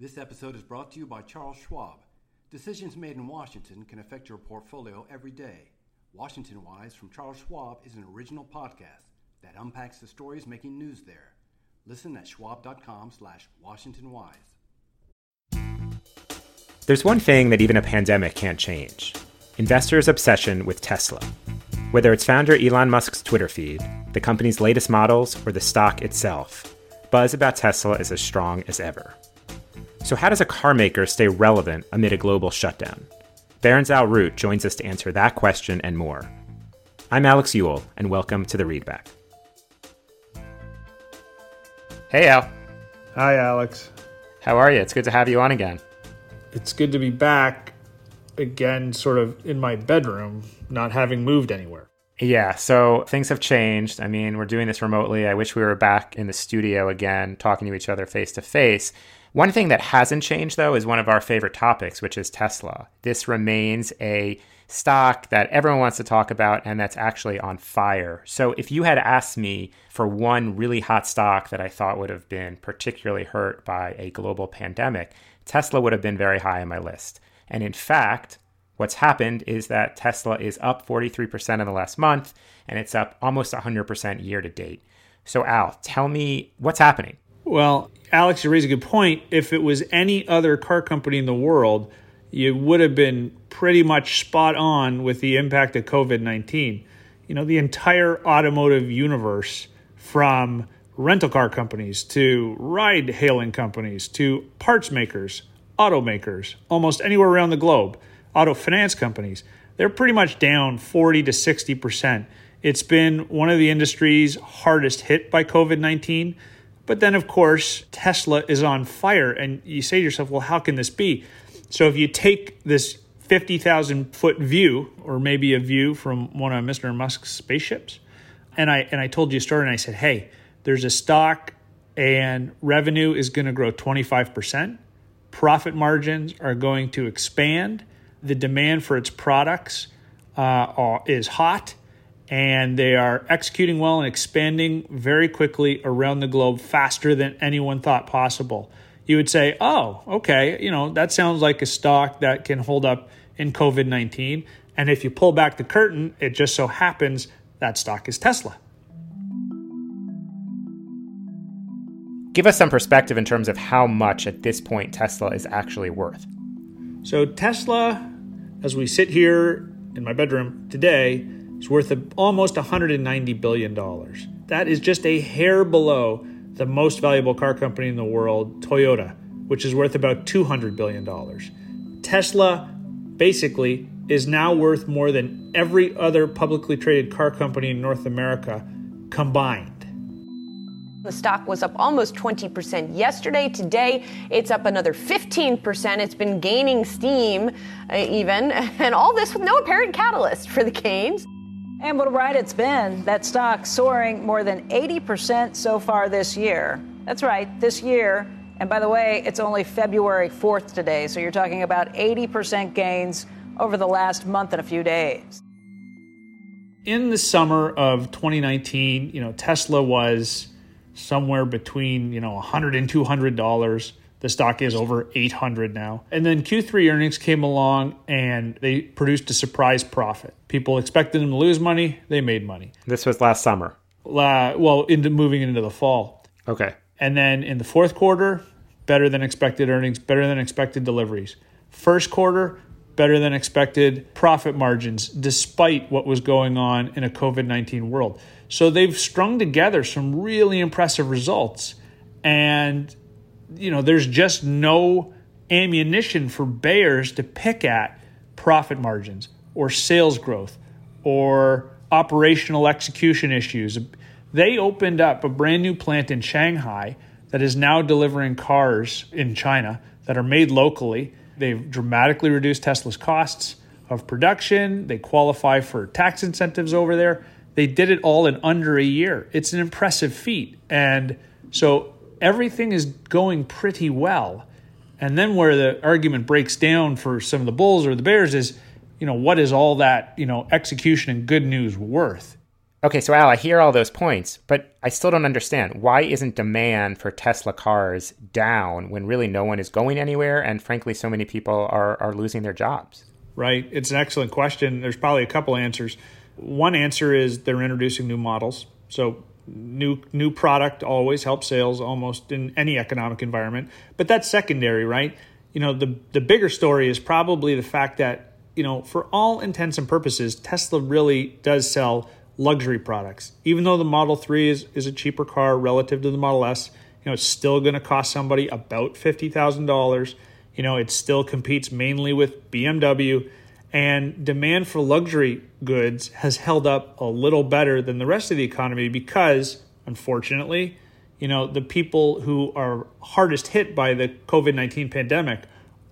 This episode is brought to you by Charles Schwab. Decisions made in Washington can affect your portfolio every day. Washington Wise from Charles Schwab is an original podcast that unpacks the stories making news there. Listen at schwab.com slash washingtonwise. There's one thing that even a pandemic can't change investors' obsession with Tesla. Whether it's founder Elon Musk's Twitter feed, the company's latest models, or the stock itself, buzz about Tesla is as strong as ever. So, how does a car maker stay relevant amid a global shutdown? Barron's Al Root joins us to answer that question and more. I'm Alex Eule, and welcome to the Readback. Hey, Al. Hi, Alex. How are you? It's good to have you on again. It's good to be back again, sort of in my bedroom, not having moved anywhere. Yeah, so things have changed. I mean, we're doing this remotely. I wish we were back in the studio again, talking to each other face to face. One thing that hasn't changed, though, is one of our favorite topics, which is Tesla. This remains a stock that everyone wants to talk about and that's actually on fire. So, if you had asked me for one really hot stock that I thought would have been particularly hurt by a global pandemic, Tesla would have been very high on my list. And in fact, what's happened is that Tesla is up 43% in the last month and it's up almost 100% year to date. So, Al, tell me what's happening. Well, Alex, you raise a good point. If it was any other car company in the world, you would have been pretty much spot on with the impact of COVID 19. You know, the entire automotive universe from rental car companies to ride hailing companies to parts makers, automakers, almost anywhere around the globe, auto finance companies, they're pretty much down 40 to 60%. It's been one of the industries hardest hit by COVID 19. But then, of course, Tesla is on fire. And you say to yourself, well, how can this be? So if you take this 50,000 foot view, or maybe a view from one of Mr. Musk's spaceships, and I, and I told you a story and I said, hey, there's a stock and revenue is going to grow 25%. Profit margins are going to expand. The demand for its products uh, is hot and they are executing well and expanding very quickly around the globe faster than anyone thought possible. You would say, oh, okay, you know, that sounds like a stock that can hold up in COVID 19. And if you pull back the curtain, it just so happens that stock is Tesla. Give us some perspective in terms of how much at this point Tesla is actually worth. So, Tesla, as we sit here in my bedroom today, is worth almost $190 billion. That is just a hair below the most valuable car company in the world, Toyota, which is worth about $200 billion. Tesla basically is now worth more than every other publicly traded car company in North America combined. The stock was up almost 20% yesterday. Today, it's up another 15%. It's been gaining steam, uh, even, and all this with no apparent catalyst for the gains. And what a ride it's been. That stock soaring more than 80% so far this year. That's right, this year. And by the way, it's only February 4th today, so you're talking about 80% gains over the last month and a few days. In the summer of 2019, you know, Tesla was somewhere between, you know, 100 and 200 dollars. The stock is over 800 now. And then Q3 earnings came along and they produced a surprise profit. People expected them to lose money, they made money. This was last summer. Uh, well, into moving into the fall. Okay. And then in the fourth quarter, better than expected earnings, better than expected deliveries. First quarter, better than expected profit margins despite what was going on in a COVID 19 world. So they've strung together some really impressive results. And you know, there's just no ammunition for bears to pick at profit margins or sales growth or operational execution issues. They opened up a brand new plant in Shanghai that is now delivering cars in China that are made locally. They've dramatically reduced Tesla's costs of production. They qualify for tax incentives over there. They did it all in under a year. It's an impressive feat. And so everything is going pretty well. And then where the argument breaks down for some of the bulls or the bears is, you know, what is all that, you know, execution and good news worth? Okay, so Al, I hear all those points, but I still don't understand. Why isn't demand for Tesla cars down when really no one is going anywhere and frankly so many people are, are losing their jobs? Right. It's an excellent question. There's probably a couple answers. One answer is they're introducing new models. So new new product always helps sales almost in any economic environment. But that's secondary, right? You know, the the bigger story is probably the fact that, you know, for all intents and purposes, Tesla really does sell luxury products. Even though the Model 3 is, is a cheaper car relative to the Model S, you know, it's still going to cost somebody about $50,000. You know, it still competes mainly with BMW and demand for luxury goods has held up a little better than the rest of the economy because unfortunately, you know, the people who are hardest hit by the COVID-19 pandemic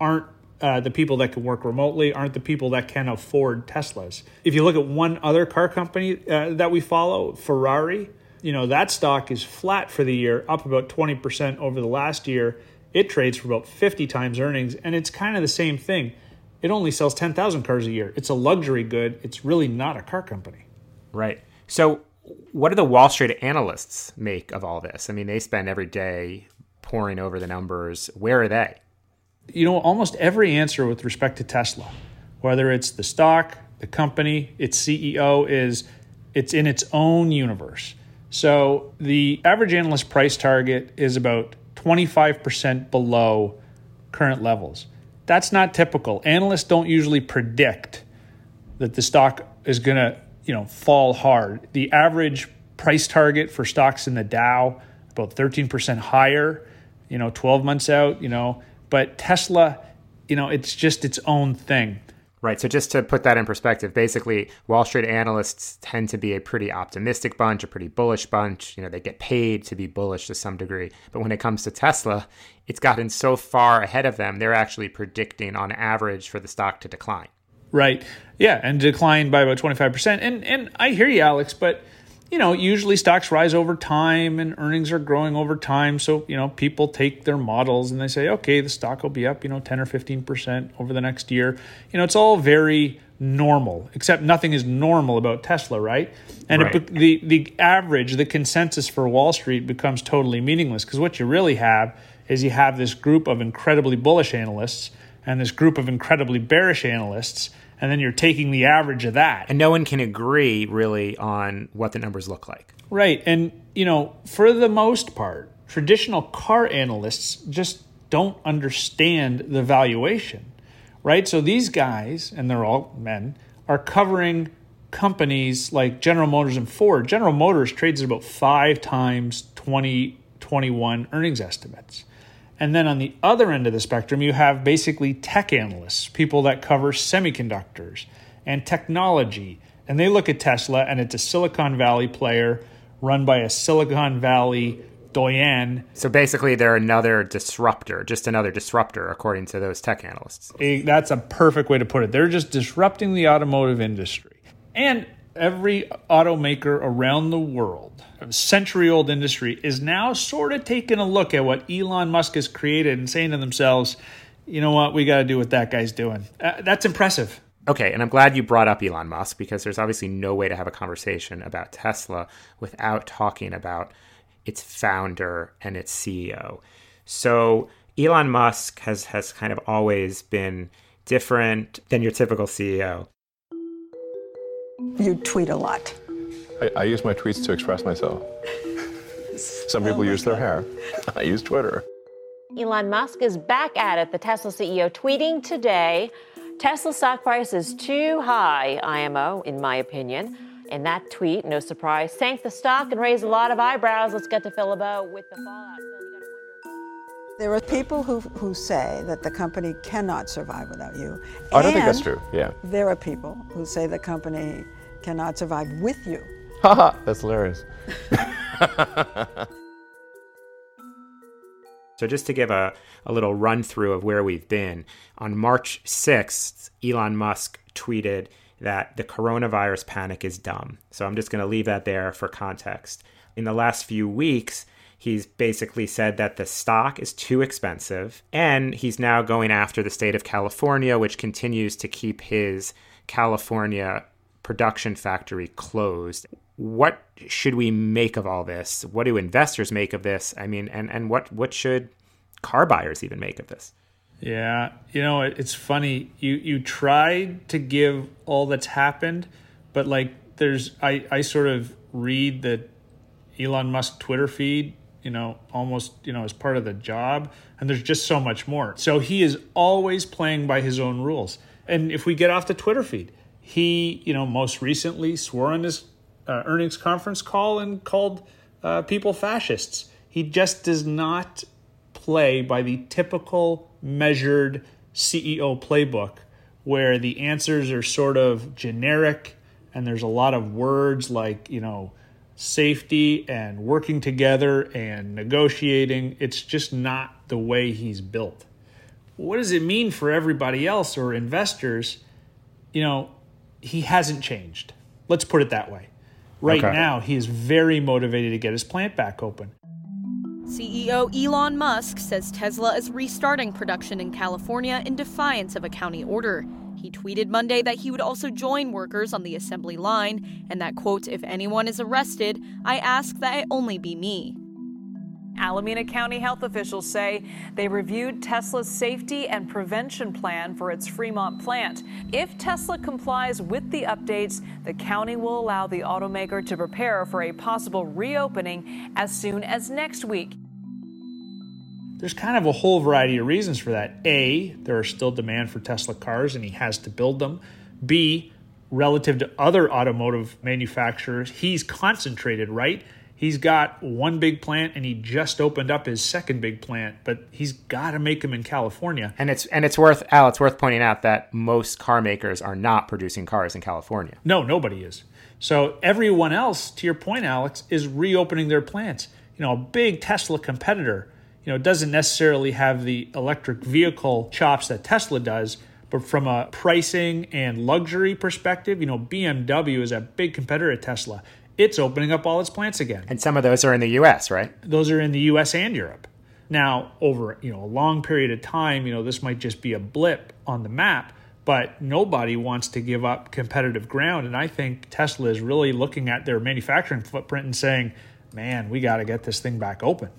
aren't uh, the people that can work remotely aren't the people that can afford Teslas. If you look at one other car company uh, that we follow, Ferrari, you know, that stock is flat for the year, up about 20% over the last year. It trades for about 50 times earnings, and it's kind of the same thing. It only sells 10,000 cars a year. It's a luxury good. It's really not a car company. Right. So, what do the Wall Street analysts make of all this? I mean, they spend every day poring over the numbers. Where are they? You know, almost every answer with respect to Tesla, whether it's the stock, the company, its CEO, is it's in its own universe. So the average analyst price target is about 25% below current levels. That's not typical. Analysts don't usually predict that the stock is going to, you know, fall hard. The average price target for stocks in the Dow about 13% higher, you know, 12 months out, you know, but Tesla, you know, it's just its own thing. Right. So just to put that in perspective, basically Wall Street analysts tend to be a pretty optimistic bunch, a pretty bullish bunch. You know, they get paid to be bullish to some degree. But when it comes to Tesla, it's gotten so far ahead of them, they're actually predicting on average for the stock to decline. Right. Yeah, and decline by about 25%. And and I hear you, Alex, but you know, usually stocks rise over time and earnings are growing over time. So, you know, people take their models and they say, okay, the stock will be up, you know, 10 or 15% over the next year. You know, it's all very normal, except nothing is normal about Tesla, right? And right. It, the, the average, the consensus for Wall Street becomes totally meaningless because what you really have is you have this group of incredibly bullish analysts and this group of incredibly bearish analysts and then you're taking the average of that. And no one can agree really on what the numbers look like. Right. And, you know, for the most part, traditional car analysts just don't understand the valuation, right? So these guys, and they're all men, are covering companies like General Motors and Ford. General Motors trades at about five times 2021 earnings estimates. And then on the other end of the spectrum, you have basically tech analysts, people that cover semiconductors and technology. And they look at Tesla, and it's a Silicon Valley player run by a Silicon Valley doyen. So basically, they're another disruptor, just another disruptor, according to those tech analysts. That's a perfect way to put it. They're just disrupting the automotive industry. And every automaker around the world, a century old industry, is now sort of taking a look at what Elon Musk has created and saying to themselves, you know what, we got to do what that guy's doing. Uh, that's impressive. Okay, and I'm glad you brought up Elon Musk because there's obviously no way to have a conversation about Tesla without talking about its founder and its CEO. So Elon Musk has has kind of always been different than your typical CEO. You tweet a lot. I, I use my tweets to express myself. Some people use their hair. I use Twitter. Elon Musk is back at it, the Tesla CEO, tweeting today Tesla stock price is too high, IMO, in my opinion. And that tweet, no surprise, sank the stock and raised a lot of eyebrows. Let's get to Phil with the fallout. There are people who, who say that the company cannot survive without you. Oh, I don't think that's true, yeah. There are people who say the company cannot survive with you. Haha, that's hilarious. so, just to give a, a little run through of where we've been, on March 6th, Elon Musk tweeted that the coronavirus panic is dumb. So, I'm just going to leave that there for context. In the last few weeks, He's basically said that the stock is too expensive, and he's now going after the state of California, which continues to keep his California production factory closed. what should we make of all this? What do investors make of this? I mean, and, and what, what should car buyers even make of this? Yeah, you know, it's funny. You you tried to give all that's happened, but like there's I I sort of read the Elon Musk Twitter feed, you know, almost, you know, as part of the job, and there's just so much more. So he is always playing by his own rules. And if we get off the Twitter feed, he, you know, most recently swore on his uh, earnings conference call and called uh, people fascists. He just does not play by the typical measured CEO playbook where the answers are sort of generic and there's a lot of words like, you know, safety and working together and negotiating. It's just not the way he's built. What does it mean for everybody else or investors? You know, he hasn't changed. Let's put it that way. Right okay. now, he is very motivated to get his plant back open. CEO Elon Musk says Tesla is restarting production in California in defiance of a county order. He tweeted Monday that he would also join workers on the assembly line and that, quote, if anyone is arrested, I ask that it only be me. Alameda County health officials say they reviewed Tesla's safety and prevention plan for its Fremont plant. If Tesla complies with the updates, the county will allow the automaker to prepare for a possible reopening as soon as next week. There's kind of a whole variety of reasons for that. A, there are still demand for Tesla cars and he has to build them. B, relative to other automotive manufacturers, he's concentrated, right? he's got one big plant and he just opened up his second big plant, but he's got to make them in California. And it's and it's worth Al, it's worth pointing out that most car makers are not producing cars in California. No, nobody is. So everyone else, to your point, Alex, is reopening their plants. You know, a big Tesla competitor, you know, it doesn't necessarily have the electric vehicle chops that Tesla does. But from a pricing and luxury perspective, you know, BMW is a big competitor at Tesla it's opening up all its plants again. And some of those are in the US, right? Those are in the US and Europe. Now, over, you know, a long period of time, you know, this might just be a blip on the map, but nobody wants to give up competitive ground and I think Tesla is really looking at their manufacturing footprint and saying, "Man, we got to get this thing back open."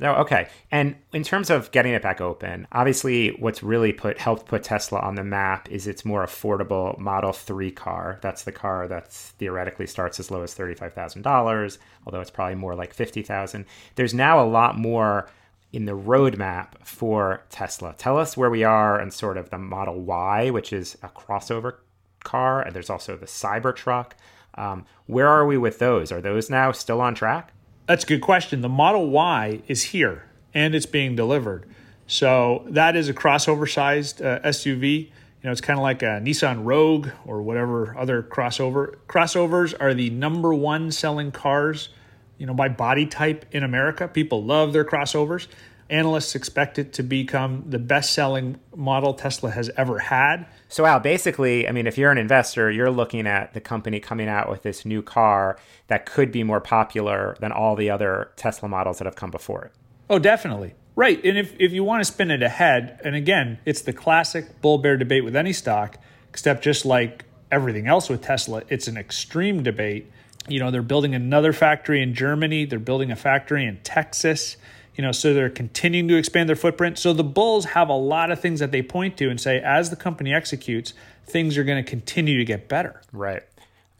No, okay. And in terms of getting it back open, obviously what's really put helped put Tesla on the map is its more affordable Model 3 car. That's the car that theoretically starts as low as $35,000, although it's probably more like 50,000. There's now a lot more in the roadmap for Tesla. Tell us where we are and sort of the Model Y, which is a crossover car, and there's also the Cybertruck. Um, where are we with those? Are those now still on track? That's a good question. The Model Y is here and it's being delivered. So that is a crossover sized uh, SUV. You know, it's kind of like a Nissan Rogue or whatever other crossover. Crossovers are the number one selling cars, you know, by body type in America. People love their crossovers. Analysts expect it to become the best selling model Tesla has ever had. So, Al, basically, I mean, if you're an investor, you're looking at the company coming out with this new car that could be more popular than all the other Tesla models that have come before it. Oh, definitely. Right. And if, if you want to spin it ahead, and again, it's the classic bull bear debate with any stock, except just like everything else with Tesla, it's an extreme debate. You know, they're building another factory in Germany, they're building a factory in Texas you know, so they're continuing to expand their footprint. So the Bulls have a lot of things that they point to and say, as the company executes, things are going to continue to get better. Right.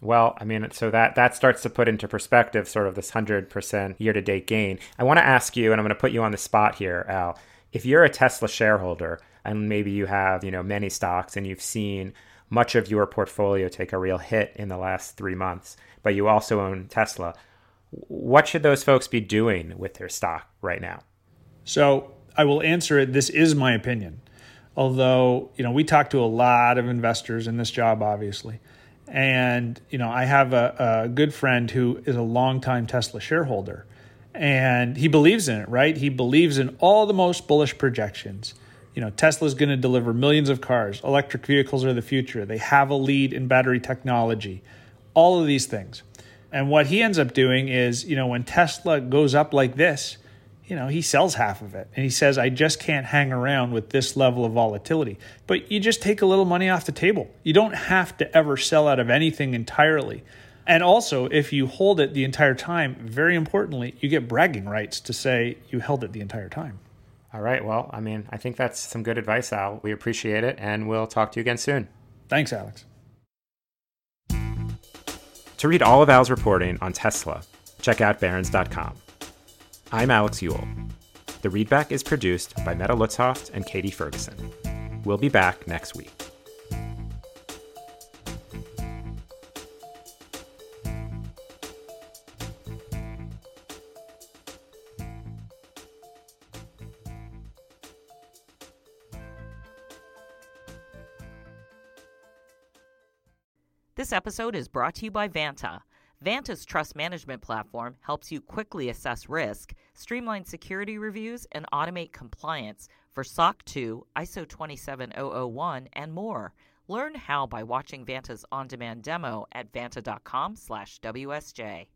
Well, I mean, so that that starts to put into perspective sort of this hundred percent year to date gain. I want to ask you, and I'm going to put you on the spot here, Al. If you're a Tesla shareholder and maybe you have you know many stocks and you've seen much of your portfolio take a real hit in the last three months, but you also own Tesla, what should those folks be doing with their stock right now? So I will answer it. This is my opinion. Although, you know, we talk to a lot of investors in this job, obviously. And, you know, I have a, a good friend who is a longtime Tesla shareholder. And he believes in it, right? He believes in all the most bullish projections. You know, Tesla's going to deliver millions of cars. Electric vehicles are the future. They have a lead in battery technology. All of these things. And what he ends up doing is, you know, when Tesla goes up like this, you know, he sells half of it and he says, I just can't hang around with this level of volatility. But you just take a little money off the table. You don't have to ever sell out of anything entirely. And also, if you hold it the entire time, very importantly, you get bragging rights to say you held it the entire time. All right. Well, I mean, I think that's some good advice, Al. We appreciate it, and we'll talk to you again soon. Thanks, Alex. To read all of Al's reporting on Tesla, check out Barron's.com. I'm Alex Eule. The Readback is produced by Meta Lutzhoft and Katie Ferguson. We'll be back next week. This episode is brought to you by Vanta. Vanta's trust management platform helps you quickly assess risk, streamline security reviews, and automate compliance for SOC 2, ISO 27001, and more. Learn how by watching Vanta's on-demand demo at vanta.com/wsj.